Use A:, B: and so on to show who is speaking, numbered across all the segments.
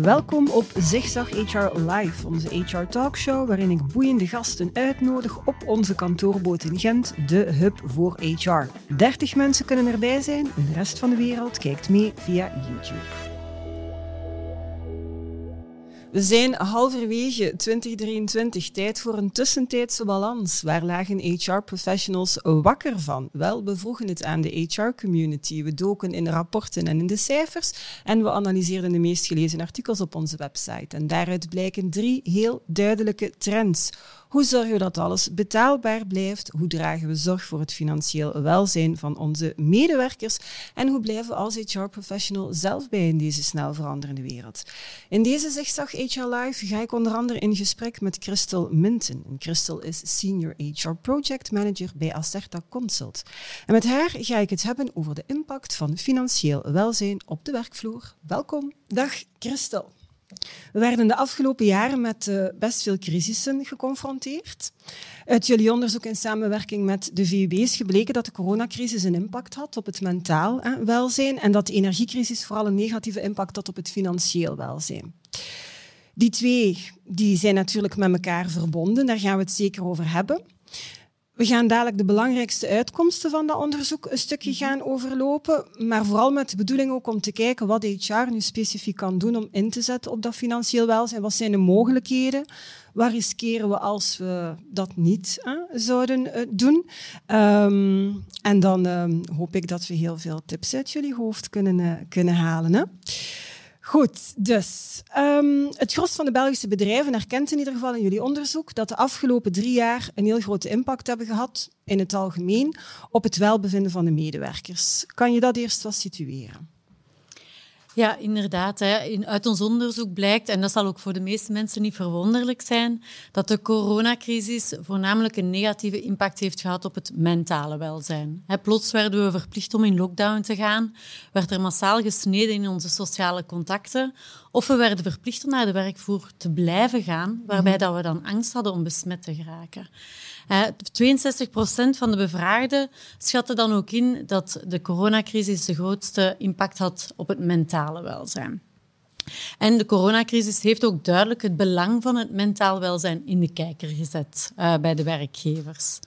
A: Welkom op Zigzag HR Live, onze HR talkshow waarin ik boeiende gasten uitnodig op onze kantoorboot in Gent, de hub voor HR. 30 mensen kunnen erbij zijn de rest van de wereld kijkt mee via YouTube. We zijn halverwege 2023, tijd voor een tussentijdse balans. Waar lagen HR-professionals wakker van? Wel, we vroegen het aan de HR-community. We doken in de rapporten en in de cijfers en we analyseerden de meest gelezen artikels op onze website. En daaruit blijken drie heel duidelijke trends. Hoe zorgen we dat alles betaalbaar blijft? Hoe dragen we zorg voor het financieel welzijn van onze medewerkers? En hoe blijven we als HR-professional zelf bij in deze snel veranderende wereld? In deze zigzag HR Live ga ik onder andere in gesprek met Christel Minton. En Christel is Senior HR Project Manager bij Acerta Consult. En met haar ga ik het hebben over de impact van financieel welzijn op de werkvloer. Welkom. Dag Christel. We werden de afgelopen jaren met uh, best veel crisissen geconfronteerd. Uit jullie onderzoek in samenwerking met de VUB is gebleken dat de coronacrisis een impact had op het mentaal welzijn en dat de energiecrisis vooral een negatieve impact had op het financieel welzijn. Die twee die zijn natuurlijk met elkaar verbonden, daar gaan we het zeker over hebben. We gaan dadelijk de belangrijkste uitkomsten van dat onderzoek een stukje mhm. gaan overlopen, maar vooral met de bedoeling ook om te kijken wat HR nu specifiek kan doen om in te zetten op dat financieel welzijn. Wat zijn de mogelijkheden? Waar riskeren we als we dat niet hè, zouden uh, doen? Um, en dan um, hoop ik dat we heel veel tips uit jullie hoofd kunnen, uh, kunnen halen. Hè? Goed, dus um, het gros van de Belgische bedrijven herkent in ieder geval in jullie onderzoek dat de afgelopen drie jaar een heel grote impact hebben gehad in het algemeen op het welbevinden van de medewerkers. Kan je dat eerst wat situeren?
B: Ja, inderdaad. Hè. Uit ons onderzoek blijkt, en dat zal ook voor de meeste mensen niet verwonderlijk zijn, dat de coronacrisis voornamelijk een negatieve impact heeft gehad op het mentale welzijn. Plots werden we verplicht om in lockdown te gaan, werd er massaal gesneden in onze sociale contacten, of we werden verplicht om naar de werkvloer te blijven gaan, waarbij mhm. dat we dan angst hadden om besmet te geraken. 62 procent van de bevraagden schatten dan ook in dat de coronacrisis de grootste impact had op het mentale welzijn. En de coronacrisis heeft ook duidelijk het belang van het mentaal welzijn in de kijker gezet uh, bij de werkgevers.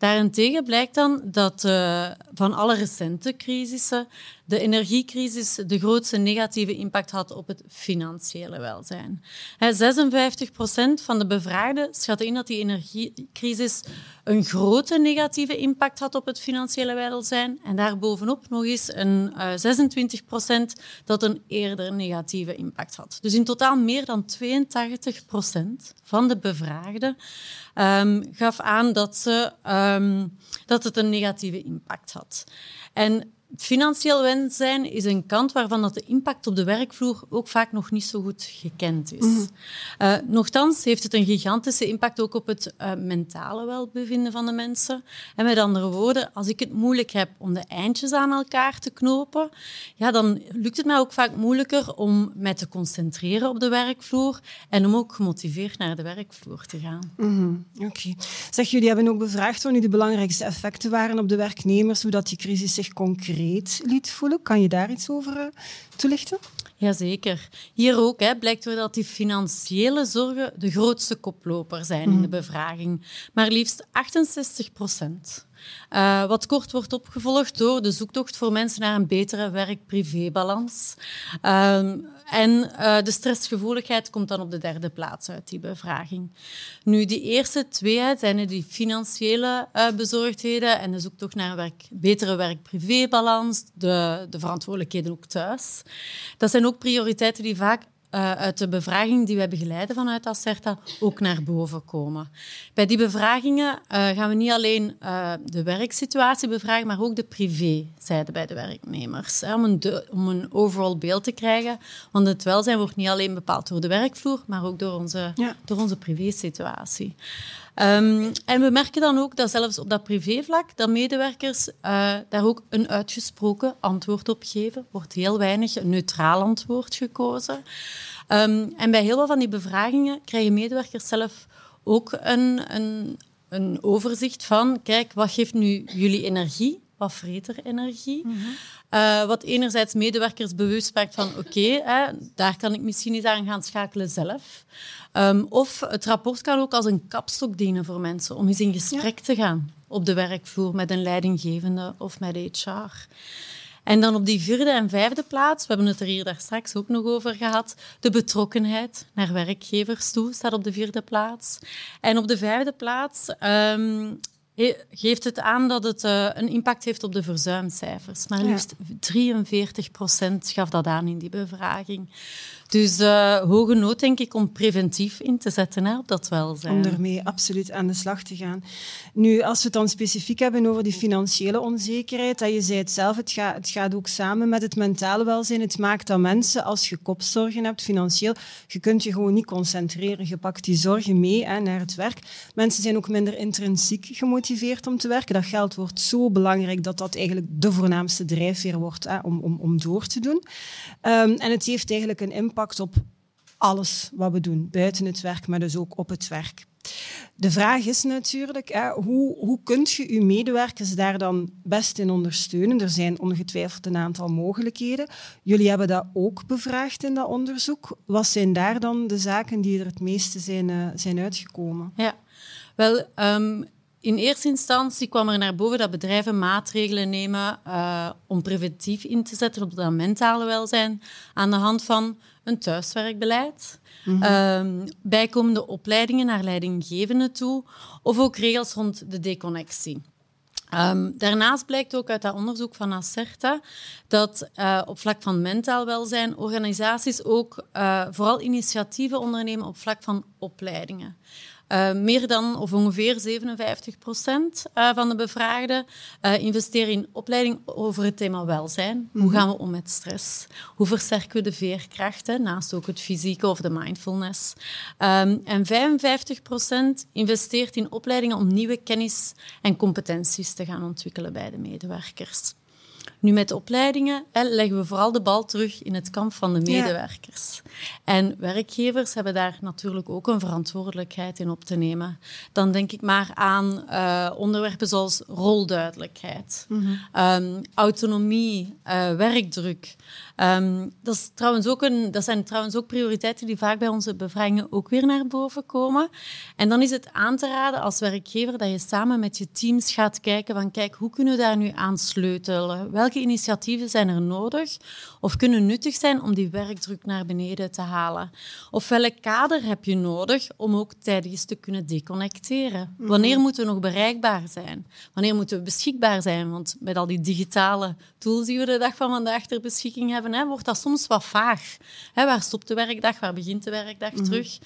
B: Daarentegen blijkt dan dat uh, van alle recente crisissen de energiecrisis de grootste negatieve impact had op het financiële welzijn. 56 procent van de bevraagden schatten in dat die energiecrisis een grote negatieve impact had op het financiële welzijn. En daarbovenop nog eens een 26 procent dat een eerder negatieve impact had. Dus in totaal meer dan 82 procent van de bevraagden um, gaf aan dat, ze, um, dat het een negatieve impact had. En Financieel welzijn is een kant waarvan dat de impact op de werkvloer ook vaak nog niet zo goed gekend is. Mm uh, nochtans heeft het een gigantische impact ook op het uh, mentale welbevinden van de mensen. En met andere woorden, als ik het moeilijk heb om de eindjes aan elkaar te knopen, ja, dan lukt het mij ook vaak moeilijker om mij te concentreren op de werkvloer en om ook gemotiveerd naar de werkvloer te gaan.
A: Mm Oké. Zeg, jullie hebben ook bevraagd wat nu de belangrijkste effecten waren op de werknemers, hoe dat die crisis zich concreet liet voelen. Kan je daar iets over uh, toelichten?
B: Jazeker. Hier ook hè, blijkt weer dat die financiële zorgen de grootste koploper zijn in de mhm. bevraging. Maar liefst 68 procent. Uh, wat kort wordt opgevolgd door de zoektocht voor mensen naar een betere werk-privé-balans. Uh, en uh, de stressgevoeligheid komt dan op de derde plaats uit die bevraging. Nu, die eerste twee zijn die financiële uh, bezorgdheden en de zoektocht naar een werk, betere werk-privé-balans, de, de verantwoordelijkheden ook thuis. Dat zijn ook prioriteiten die vaak uh, uit de bevraging die we hebben geleid vanuit Acerta ook naar boven komen. Bij die bevragingen uh, gaan we niet alleen uh, de werksituatie bevragen, maar ook de privézijde bij de werknemers. Hè, om, een de, om een overall beeld te krijgen. Want het welzijn wordt niet alleen bepaald door de werkvloer, maar ook door onze, ja. door onze privésituatie. Um, en we merken dan ook dat zelfs op dat privévlak, dat medewerkers uh, daar ook een uitgesproken antwoord op geven. wordt heel weinig een neutraal antwoord gekozen. Um, en bij heel veel van die bevragingen krijgen medewerkers zelf ook een, een, een overzicht van, kijk, wat geeft nu jullie energie? Wat vreet er energie? Mm Uh, wat enerzijds medewerkers bewust maakt van oké, daar kan ik misschien eens aan gaan schakelen zelf. Um, of het rapport kan ook als een kapstok dienen voor mensen om eens in gesprek te gaan op de werkvloer met een leidinggevende of met HR. En dan op die vierde en vijfde plaats, we hebben het er hier daar straks ook nog over gehad, de betrokkenheid naar werkgevers toe staat op de vierde plaats. En op de vijfde plaats um, geeft het aan dat het uh, een impact heeft op de verzuimcijfers. Maar liefst 43 procent gaf dat aan in die bevraging. Dus uh, hoge nood, denk ik, om preventief in te zetten hè, op dat welzijn.
A: Om ermee absoluut aan de slag te gaan. Nu, als we het dan specifiek hebben over die financiële onzekerheid, dat je zei het zelf, het gaat, het gaat ook samen met het mentale welzijn. Het maakt dat mensen, als je kopzorgen hebt, financieel, je kunt je gewoon niet concentreren. Je pakt die zorgen mee hè, naar het werk. Mensen zijn ook minder intrinsiek gemotiveerd om te werken. Dat geld wordt zo belangrijk dat dat eigenlijk de voornaamste drijfveer wordt hè, om, om, om door te doen. Um, en het heeft eigenlijk een impact op alles wat we doen, buiten het werk, maar dus ook op het werk. De vraag is natuurlijk, hè, hoe, hoe kun je je medewerkers daar dan best in ondersteunen? Er zijn ongetwijfeld een aantal mogelijkheden. Jullie hebben dat ook bevraagd in dat onderzoek. Wat zijn daar dan de zaken die er het meeste zijn, uh, zijn uitgekomen?
B: Ja, wel, um, in eerste instantie kwam er naar boven dat bedrijven maatregelen nemen uh, om preventief in te zetten op dat mentale welzijn aan de hand van een thuiswerkbeleid, mm -hmm. bijkomende opleidingen naar leidinggevenden toe of ook regels rond de deconnectie. Um, daarnaast blijkt ook uit dat onderzoek van Acerta dat uh, op vlak van mentaal welzijn organisaties ook uh, vooral initiatieven ondernemen op vlak van opleidingen. Uh, meer dan of ongeveer 57 procent uh, van de bevraagden uh, investeren in opleiding over het thema welzijn. Hoe mhm. gaan we om met stress? Hoe versterken we de veerkrachten, naast ook het fysieke of de mindfulness? Um, en 55 procent investeert in opleidingen om nieuwe kennis en competenties te gaan ontwikkelen bij de medewerkers. Nu, met opleidingen leggen we vooral de bal terug in het kamp van de medewerkers. En werkgevers hebben daar natuurlijk ook een verantwoordelijkheid in op te nemen. Dan denk ik maar aan uh, onderwerpen zoals rolduidelijkheid, mm -hmm. um, autonomie, uh, werkdruk. Um, dat, is trouwens ook een, dat zijn trouwens ook prioriteiten die vaak bij onze bevragingen ook weer naar boven komen. En dan is het aan te raden als werkgever dat je samen met je teams gaat kijken van kijk, hoe kunnen we daar nu aan sleutelen? Welke initiatieven zijn er nodig of kunnen nuttig zijn om die werkdruk naar beneden te halen? Of welk kader heb je nodig om ook tijdens te kunnen deconnecteren? Mhm. Wanneer moeten we nog bereikbaar zijn? Wanneer moeten we beschikbaar zijn? Want met al die digitale tools die we de dag van vandaag ter beschikking hebben, hè, wordt dat soms wat vaag. Hè, waar stopt de werkdag? Waar begint de werkdag mhm. terug?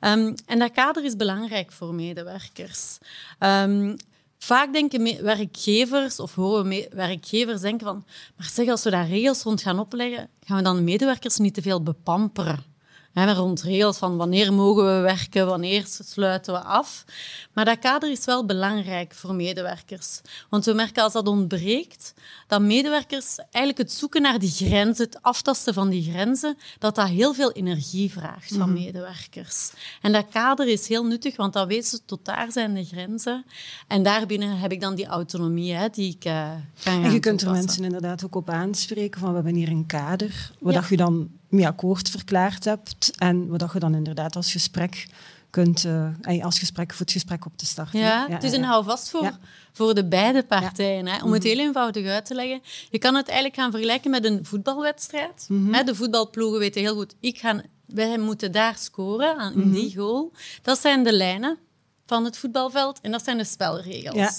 B: Um, en dat kader is belangrijk voor medewerkers. Um, Vaak denken werkgevers of horen werkgevers denken van, maar zeg, als we daar regels rond gaan opleggen, gaan we dan de medewerkers niet te veel bepamperen? Hè, rond regels van wanneer mogen we werken, wanneer sluiten we af. Maar dat kader is wel belangrijk voor medewerkers. Want we merken als dat ontbreekt, dat medewerkers eigenlijk het zoeken naar die grenzen, het aftasten van die grenzen, dat dat heel veel energie vraagt van mhm. medewerkers. En dat kader is heel nuttig, want dan weten ze tot daar zijn de grenzen. En daarbinnen heb ik dan die autonomie hè, die ik uh, kan
A: En je kunt er mensen inderdaad ook op aanspreken van we hebben hier een kader, wat ja. je dan mee akkoord verklaard hebt en wat je dan inderdaad als gesprek kunt, uh, als gesprek, voor het gesprek op te starten.
B: Ja, het is een houvast voor, voor de beide partijen. Hè. Om het mhm. heel eenvoudig uit te leggen. Je kan het eigenlijk gaan vergelijken met een voetbalwedstrijd. Mm -hmm. De voetbalploegen weten heel goed, ik ga, wij moeten daar scoren, aan, mhm. die goal. Dat zijn de lijnen van het voetbalveld en dat zijn de spelregels. Ja.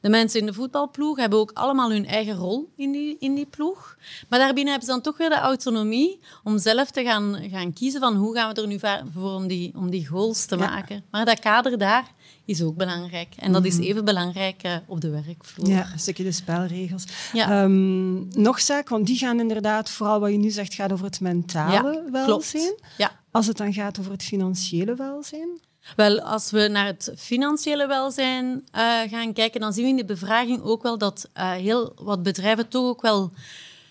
B: De mensen in de voetbalploeg hebben ook allemaal hun eigen rol in die, in die ploeg. Maar daarbinnen hebben ze dan toch weer de autonomie om zelf te gaan, gaan kiezen van hoe gaan we er nu voor om die, om die goals te maken. Maar dat kader daar is ook belangrijk. En dat is mhm. even belangrijk uh, op de werkvloer.
A: Ja, een stukje de spelregels. Ja. Um, nog zaken, want die gaan inderdaad, vooral wat je nu zegt, gaat over het mentale ja, welzijn. Ja. Als het dan gaat over het financiële welzijn?
B: Wel, als we naar het financiële welzijn uh, gaan kijken, dan zien we in de bevraging ook wel dat uh, heel wat bedrijven toch ook wel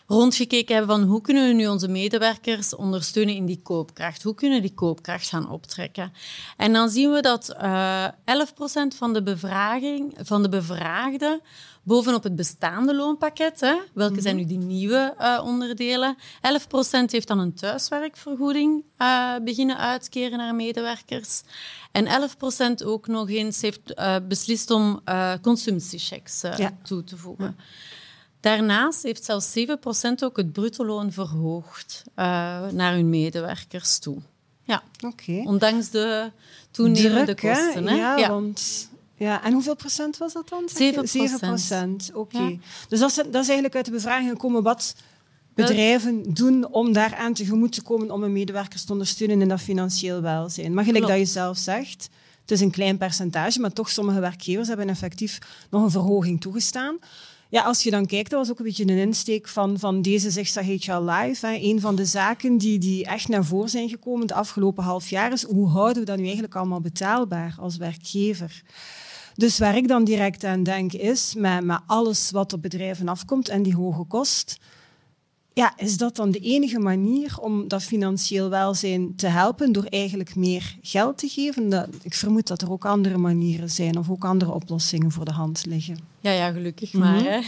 B: rondgekeken hebben van hoe kunnen we nu onze medewerkers ondersteunen in die koopkracht? Hoe kunnen die koopkracht gaan optrekken? En dan zien we dat uh, 11% van de bevraging, van de bevraagden bovenop het bestaande loonpakket, hè, welke zijn nu die nieuwe uh, onderdelen, 11% heeft dan een thuiswerkvergoeding uh, beginnen uitkeren naar medewerkers. En 11% ook nog eens heeft beslist om consumptiechecks ja. toe te voegen. Ja. Daarnaast heeft zelfs 7% ook het bruto-loon verhoogd naar hun medewerkers toe. Ja, okay. ondanks de toenemende kosten. Hè?
A: Ja, ja, want ja, en hoeveel procent was dat dan?
B: 7
A: 7 procent. Oké. Dus dat is, dat is eigenlijk uit de bevraging gekomen wat bedrijven doen om daaraan tegemoet te komen om hun medewerkers te ondersteunen in dat financieel welzijn. Maar gelijk dat je zelf zegt, het is een klein percentage, maar toch sommige werkgevers hebben effectief nog een verhoging toegestaan. Ja, als je dan kijkt, dat was ook een beetje een insteek van, van deze Zigzag HR Live. Hè. Een van de zaken die, die echt naar voren zijn gekomen het afgelopen half jaar is hoe houden we dat nu eigenlijk allemaal betaalbaar als werkgever? Dus waar ik dan direct aan denk is, met, met alles wat op bedrijven afkomt en die hoge kost, ja, is dat dan de enige manier om dat financieel welzijn te helpen door eigenlijk meer geld te geven? Dat, ik vermoed dat er ook andere manieren zijn of ook andere oplossingen voor de hand liggen.
B: Ja, ja gelukkig maar. Mhm. hè.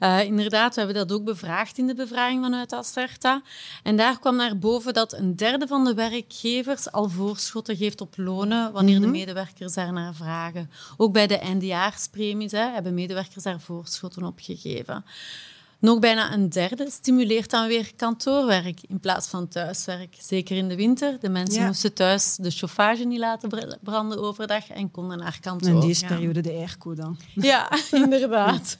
B: Uh, inderdaad, we hebben dat ook bevraagd in de bevraging vanuit Asterta. En daar kwam naar boven dat een derde van de werkgevers al voorschotten geeft op lonen wanneer de mhm. medewerkers daarnaar vragen. Ook bij de eindejaarspremies hè, hebben medewerkers daar voorschotten op gegeven. Nog bijna een derde stimuleert dan weer kantoorwerk in plaats van thuiswerk. Zeker in de winter. De mensen moesten thuis de chauffage niet laten branden overdag en konden naar kantoor.
A: In deze periode de airco dan.
B: Ja, inderdaad.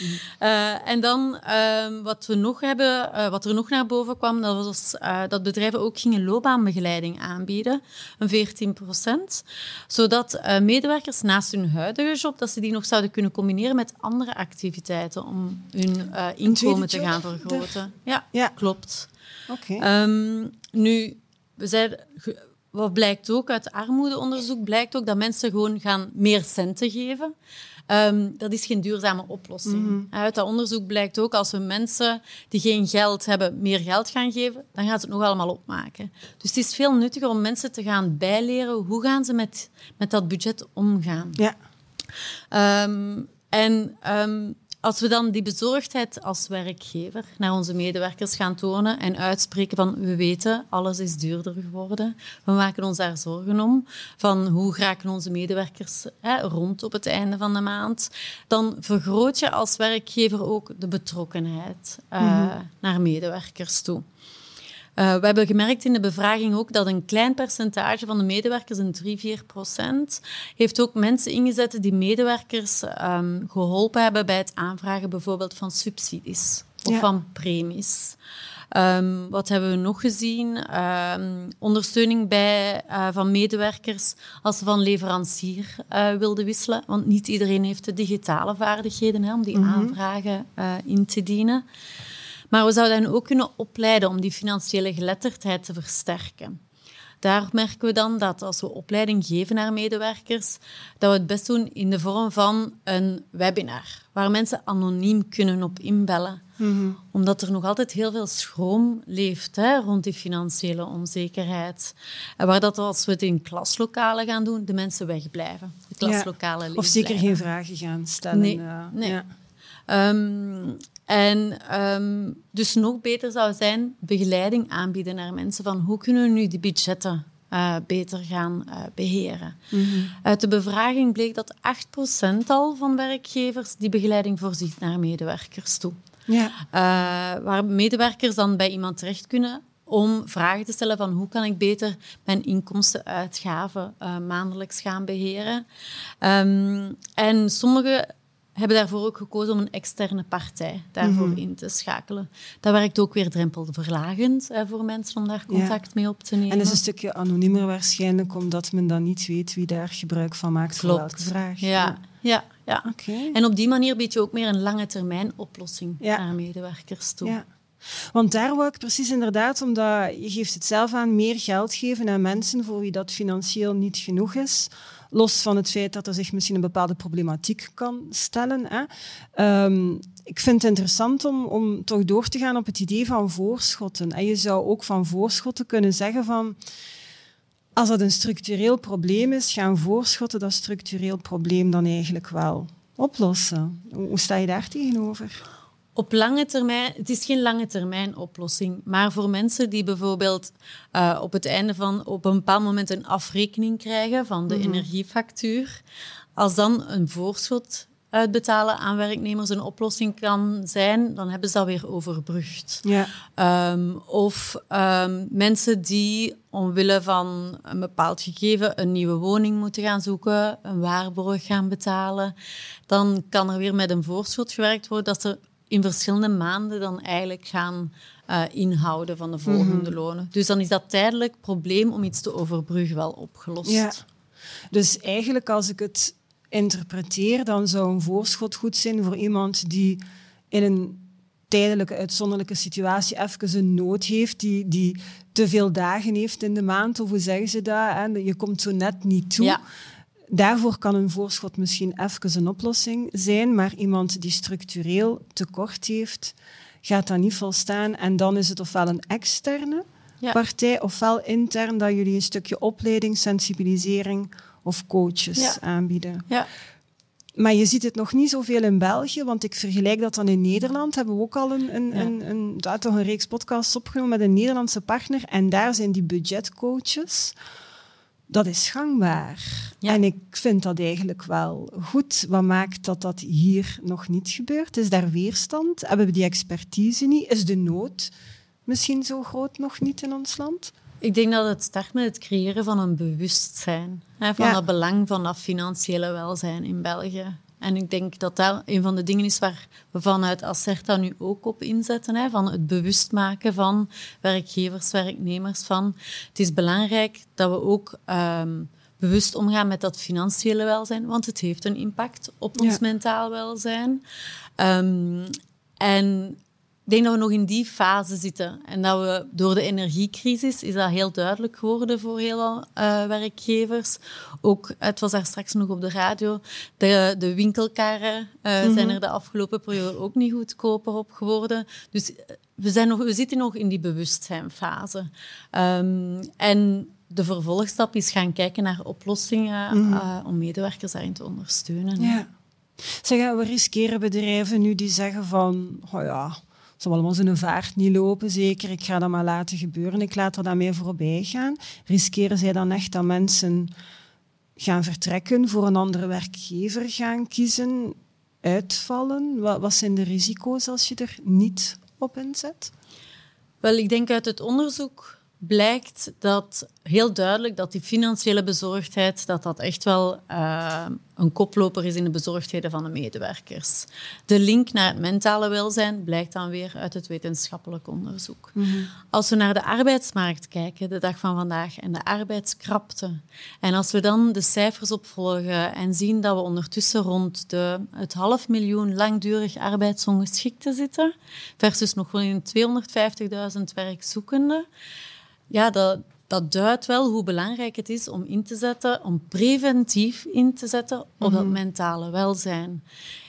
B: Uh, en dan uh, wat, we nog hebben, uh, wat er nog naar boven kwam, dat was eh, dat bedrijven ook gingen loopbaanbegeleiding aanbieden, een 14 procent, zodat medewerkers naast hun huidige job, dat ze die nog zouden kunnen combineren met andere activiteiten om hun inkomen te gaan vergroten. Ja, ja. klopt. Oké. Okay. Um, nu, we zeiden wat blijkt ook uit armoedeonderzoek, blijkt ook dat mensen gewoon gaan meer centen geven. Um, dat is geen duurzame oplossing. Mm Uit dat onderzoek blijkt ook, als we mensen die geen geld hebben, meer geld gaan geven, dan gaan ze het nog allemaal opmaken. Dus het is veel nuttiger om mensen te gaan bijleren hoe gaan ze met, met dat budget omgaan. Ja. Um, en um, als we dan die bezorgdheid als werkgever naar onze medewerkers gaan tonen en uitspreken van we weten, alles is duurder geworden, we maken ons daar zorgen om, van hoe geraken onze medewerkers hè, rond op het einde van de maand, dan vergroot je als werkgever ook de betrokkenheid uh, mm naar medewerkers toe. Uh, we hebben gemerkt in de bevraging ook dat een klein percentage van de medewerkers, een 3, 4 procent, heeft ook mensen ingezet die medewerkers um, geholpen hebben bij het aanvragen bijvoorbeeld van subsidies of van premies. Um, wat hebben we nog gezien? Um, ondersteuning bij, uh, van medewerkers als ze van leverancier uh, wilden wisselen. Want niet iedereen heeft de digitale vaardigheden hè, om die mm -hmm. aanvragen in te dienen. Maar we zouden hen ook kunnen opleiden om die financiële geletterdheid te versterken. Daar merken we dan dat als we opleiding geven naar medewerkers, dat we het best doen in de vorm van een webinar, waar mensen anoniem kunnen op inbellen. Mm Omdat er nog altijd heel veel schroom leeft hè, rond die financiële onzekerheid. En waar dat als we het in klaslokalen gaan doen, de mensen wegblijven. De klaslokalen ja,
A: Of zeker geen vragen gaan stellen.
B: Nee, uh, nee. Ja. Um, en um, dus nog beter zou zijn begeleiding aanbieden naar mensen van hoe kunnen we nu die budgetten uh, beter gaan uh, beheren. Mm -hmm. Uit de bevraging bleek dat 8% al van werkgevers die begeleiding voorziet naar medewerkers toe. Ja. Uh, waar medewerkers dan bij iemand terecht kunnen om vragen te stellen van hoe kan ik beter mijn inkomsten-uitgaven maandelijks gaan beheren. Um, en sommige hebben daarvoor ook gekozen om een externe partij daarvoor mhm. in te schakelen. Dat werkt ook weer drempelverlagend hè, voor mensen om daar contact mee op te nemen.
A: En is een stukje anoniemer waarschijnlijk, omdat men dan niet weet wie daar gebruik van maakt Klopt. voor welke vraag.
B: Ja, ja. ja, Okay. En op die manier bied je ook meer een lange termijn oplossing naar medewerkers toe. Ja.
A: Want daar wou ik precies inderdaad, omdat je geeft het zelf aan, meer geld geven aan mensen voor wie dat financieel niet genoeg is Los van het feit dat er zich misschien een bepaalde problematiek kan stellen. Hè. Ehm, ik vind het interessant om, om toch door te gaan op het idee van voorschotten. En je zou ook van voorschotten kunnen zeggen van... Als dat een structureel probleem is, gaan voorschotten dat structureel probleem dan eigenlijk wel oplossen. Hoe sta je daar tegenover?
B: Op lange termijn, het is geen lange termijn oplossing, maar voor mensen die bijvoorbeeld uh, op het einde van op een bepaald moment een afrekening krijgen van de mm energiefactuur, als dan een voorschot uitbetalen aan werknemers een oplossing kan zijn, dan hebben ze dat weer overbrugd. Ja. Um, of um, mensen die omwille van een bepaald gegeven een nieuwe woning moeten gaan zoeken, een waarborg gaan betalen, dan kan er weer met een voorschot gewerkt worden dat ze in verschillende maanden dan eigenlijk gaan uh, inhouden van de volgende mhm. lonen. Dus dan is dat tijdelijk probleem om iets te overbruggen wel opgelost. Ja.
A: Dus eigenlijk als ik het interpreteer, dan zou een voorschot goed zijn voor iemand die in een tijdelijke, uitzonderlijke situatie even een nood heeft, die, die te veel dagen heeft in de maand, of hoe zeggen ze dat? Hè? Je komt zo net niet toe. Ja. Daarvoor kan een voorschot misschien even een oplossing zijn, maar iemand die structureel tekort heeft, gaat dat niet volstaan. En dan is het ofwel een externe partij, ofwel intern dat jullie een stukje opleiding, sensibilisering of coaches aanbieden. Ja. Maar je ziet het nog niet zoveel in België, want ik vergelijk dat dan in Nederland. Hebben we ook al een, een, een, een, toch een reeks podcasts opgenomen met een Nederlandse partner. En daar zijn die budgetcoaches dat is gangbaar. En ik vind dat eigenlijk wel goed. Wat maakt dat dat hier nog niet gebeurt? Is daar weerstand? Hebben we die expertise niet? Is de nood misschien zo groot nog niet in ons land?
B: Ik denk dat het start met het creëren van een bewustzijn. Hè, van het belang van dat financiële welzijn in België. En ik denk dat dat een van de dingen is waar we vanuit Acerta nu ook op inzetten. Hè, van het bewust maken van werkgevers, werknemers. Van. Het is belangrijk dat we ook um, bewust omgaan met dat financiële welzijn, want het heeft een impact op ons mentaal welzijn. Um, en ik denk dat we nog in die fase zitten. En dat we door de energiecrisis is dat heel duidelijk geworden voor heel veel uh, werkgevers. Ook, het was daar straks nog op de radio, de, de winkelkarren uh, zijn er de afgelopen periode ook niet goedkoper op geworden. Dus eh, we, zijn nog, we zitten nog in die bewustzijnfase. Um, en de vervolgstap is gaan kijken naar oplossingen mm -hmm. om medewerkers daarin te ondersteunen. Ja.
A: Zeg, we riskeren bedrijven nu die zeggen van, oh ja, zal allemaal zijn vaart niet lopen, zeker. Ik ga dat maar laten gebeuren. Ik laat er dan mee voorbij gaan. Riskeren zij dan echt dat mensen gaan vertrekken, voor een andere werkgever gaan kiezen, uitvallen? Wat, wat zijn de risico's als je er niet op inzet?
B: Wel, ik denk uit het onderzoek blijkt dat heel duidelijk dat die financiële bezorgdheid dat dat echt wel uh, een koploper is in de bezorgdheden van de medewerkers. De link naar het mentale welzijn blijkt dan weer uit het wetenschappelijk onderzoek. Mm -hmm. Als we naar de arbeidsmarkt kijken, de dag van vandaag, en de arbeidskrapte, en als we dan de cijfers opvolgen en zien dat we ondertussen rond de, het half miljoen langdurig arbeidsongeschikten zitten, versus nog wel in 250.000 werkzoekenden, ja, dat, dat duidt wel hoe belangrijk het is om in te zetten, om preventief in te zetten op dat mhm. mentale welzijn.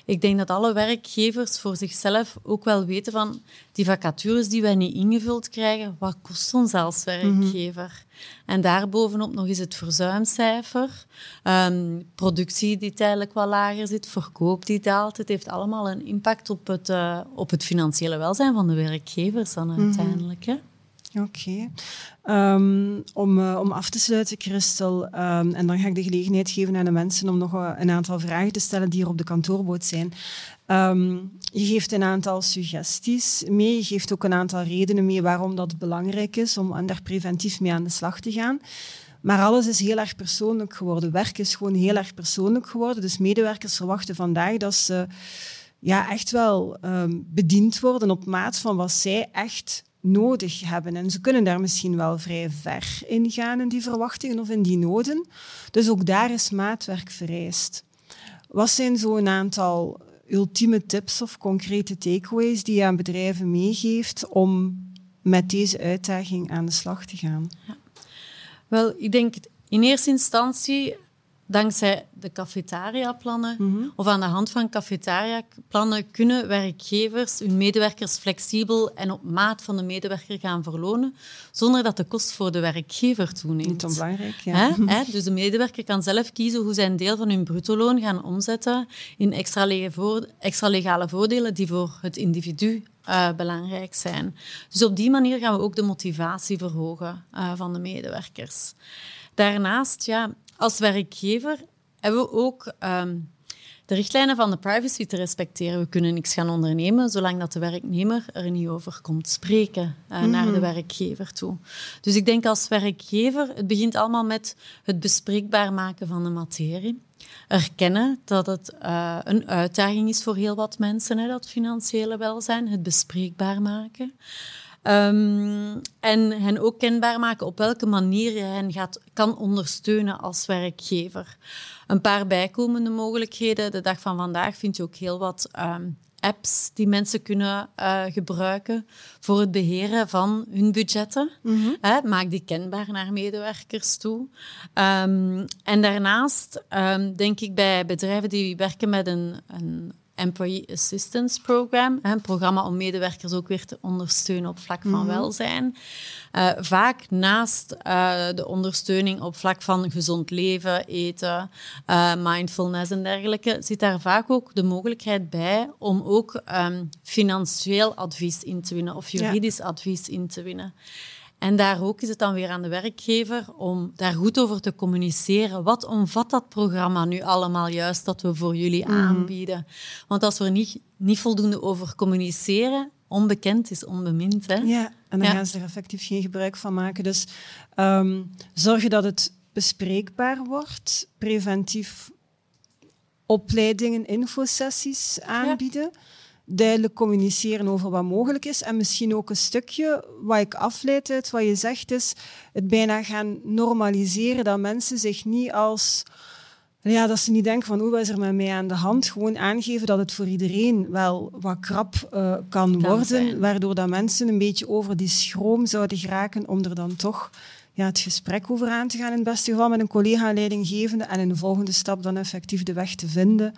B: Ik denk dat alle werkgevers voor zichzelf ook wel weten van die vacatures die wij niet ingevuld krijgen, wat kost ons als werkgever? Mm En daarbovenop nog eens het verzuimcijfer, um, productie die tijdelijk wat lager zit, verkoop die daalt. Het heeft allemaal een impact op het, uh, op het financiële welzijn van de werkgevers dan mhm. uiteindelijk. Hè?
A: Oké. Ehm, om, uh, om af te sluiten, Christel, um, en dan ga ik de gelegenheid geven aan de mensen om nog een aantal vragen te stellen die hier op de kantoorboot zijn. Um, je geeft een aantal suggesties mee, je geeft ook een aantal redenen mee waarom dat belangrijk is om daar preventief mee aan de slag te gaan. Maar alles is heel erg persoonlijk geworden. Werk is gewoon heel erg persoonlijk geworden. Dus medewerkers verwachten vandaag dat ze ja, echt wel bediend worden op maat van wat zij echt nodig hebben. En ze kunnen daar misschien wel vrij ver in gaan in die verwachtingen of in die noden. Dus ook daar is maatwerk vereist. Wat zijn zo een aantal ultieme tips of concrete takeaways die je aan bedrijven meegeeft om met deze uitdaging aan de slag te gaan? Ja.
B: Wel, ik denk in eerste instantie dankzij de cafetaria-plannen
A: Mhm.
B: of aan de hand van cafetaria-plannen kunnen werkgevers hun medewerkers flexibel en op maat van de medewerker gaan verlonen, zonder dat de kost voor de werkgever toeneemt.
A: Niet onbelangrijk, ja.
B: Hè? Hè? Dus de medewerker kan zelf kiezen hoe zij een deel van hun bruttoloon gaan omzetten in extra, extra legale voordelen die voor het individu eh, belangrijk zijn. Dus op die manier gaan we ook de motivatie verhogen eh, van de medewerkers. Daarnaast, ja, als werkgever hebben we ook ehm, de richtlijnen van de privacy te respecteren. We kunnen niks gaan ondernemen zolang dat de werknemer er niet over komt spreken eh, naar de werkgever toe. Dus ik denk als werkgever, het begint allemaal met het bespreekbaar maken van de materie. Erkennen dat het eh, een uitdaging is voor heel wat mensen, hè, dat financiële welzijn, het bespreekbaar maken. Ehm, en hen ook kenbaar maken op welke manier je hen gaat, kan ondersteunen als werkgever. Een paar bijkomende mogelijkheden. De dag van vandaag vind je ook heel wat ehm, apps die mensen kunnen eh, gebruiken voor het beheren van hun budgetten. Hè, maak die kenbaar naar medewerkers toe. Ehm, en daarnaast denk ik bij bedrijven die werken met een, een Employee Assistance Program, een programma om medewerkers ook weer te ondersteunen op vlak van welzijn. Eh, vaak naast eh, de ondersteuning op vlak van gezond leven, eten, eh, mindfulness en dergelijke, zit daar vaak ook de mogelijkheid bij om ook ehm, financieel advies in te winnen of
A: Ja.
B: juridisch advies in te winnen. En daar ook is het dan weer aan de werkgever om daar goed over te communiceren. Wat omvat dat programma nu allemaal juist dat we voor jullie aanbieden? Want als we er niet, niet voldoende over communiceren, onbekend is onbemind. Hè?
A: Ja, en dan
B: Ja.
A: gaan ze er effectief geen gebruik van maken. Dus ehm, zorgen dat het bespreekbaar wordt, preventief opleidingen, infosessies aanbieden, duidelijk communiceren over wat mogelijk is en misschien ook een stukje wat ik afleid uit wat je zegt is het bijna gaan normaliseren dat mensen zich niet als ja, dat ze niet denken van, hoe wat is er met mij aan de hand? Gewoon aangeven dat het voor iedereen wel wat krap eh, kan, worden,
B: zijn.
A: waardoor dat mensen een beetje over die schroom zouden geraken om er dan toch ja, het gesprek over aan te gaan, in het beste geval met een collega leidinggevende en in de volgende stap dan effectief de weg te vinden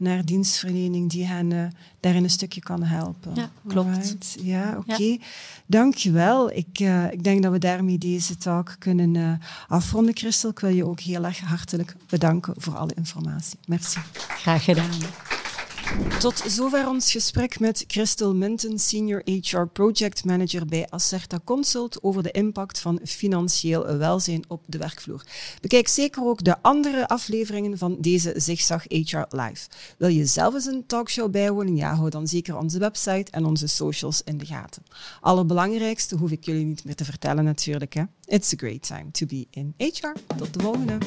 A: naar dienstverlening die hen eh, daarin een stukje kan helpen.
B: Ja, klopt.
A: Ja, oké. Dankjewel. Ik, eh, ik denk dat we daarmee deze talk kunnen eh, afronden. Christel, ik wil je ook heel erg hartelijk bedanken voor alle informatie. Merci.
B: Graag gedaan.
A: Tot zover ons gesprek met Christel Minton, Senior HR Project Manager bij Acerta Consult over de impact van financieel welzijn op de werkvloer. Bekijk zeker ook de andere afleveringen van deze Zigzag HR Live. Wil je zelf eens een talkshow bijwonen? Ja, hou dan zeker onze website en onze socials in de gaten. Allerbelangrijkste hoef ik jullie niet meer te vertellen natuurlijk. Hè? It's a great time to be in HR. Tot de volgende.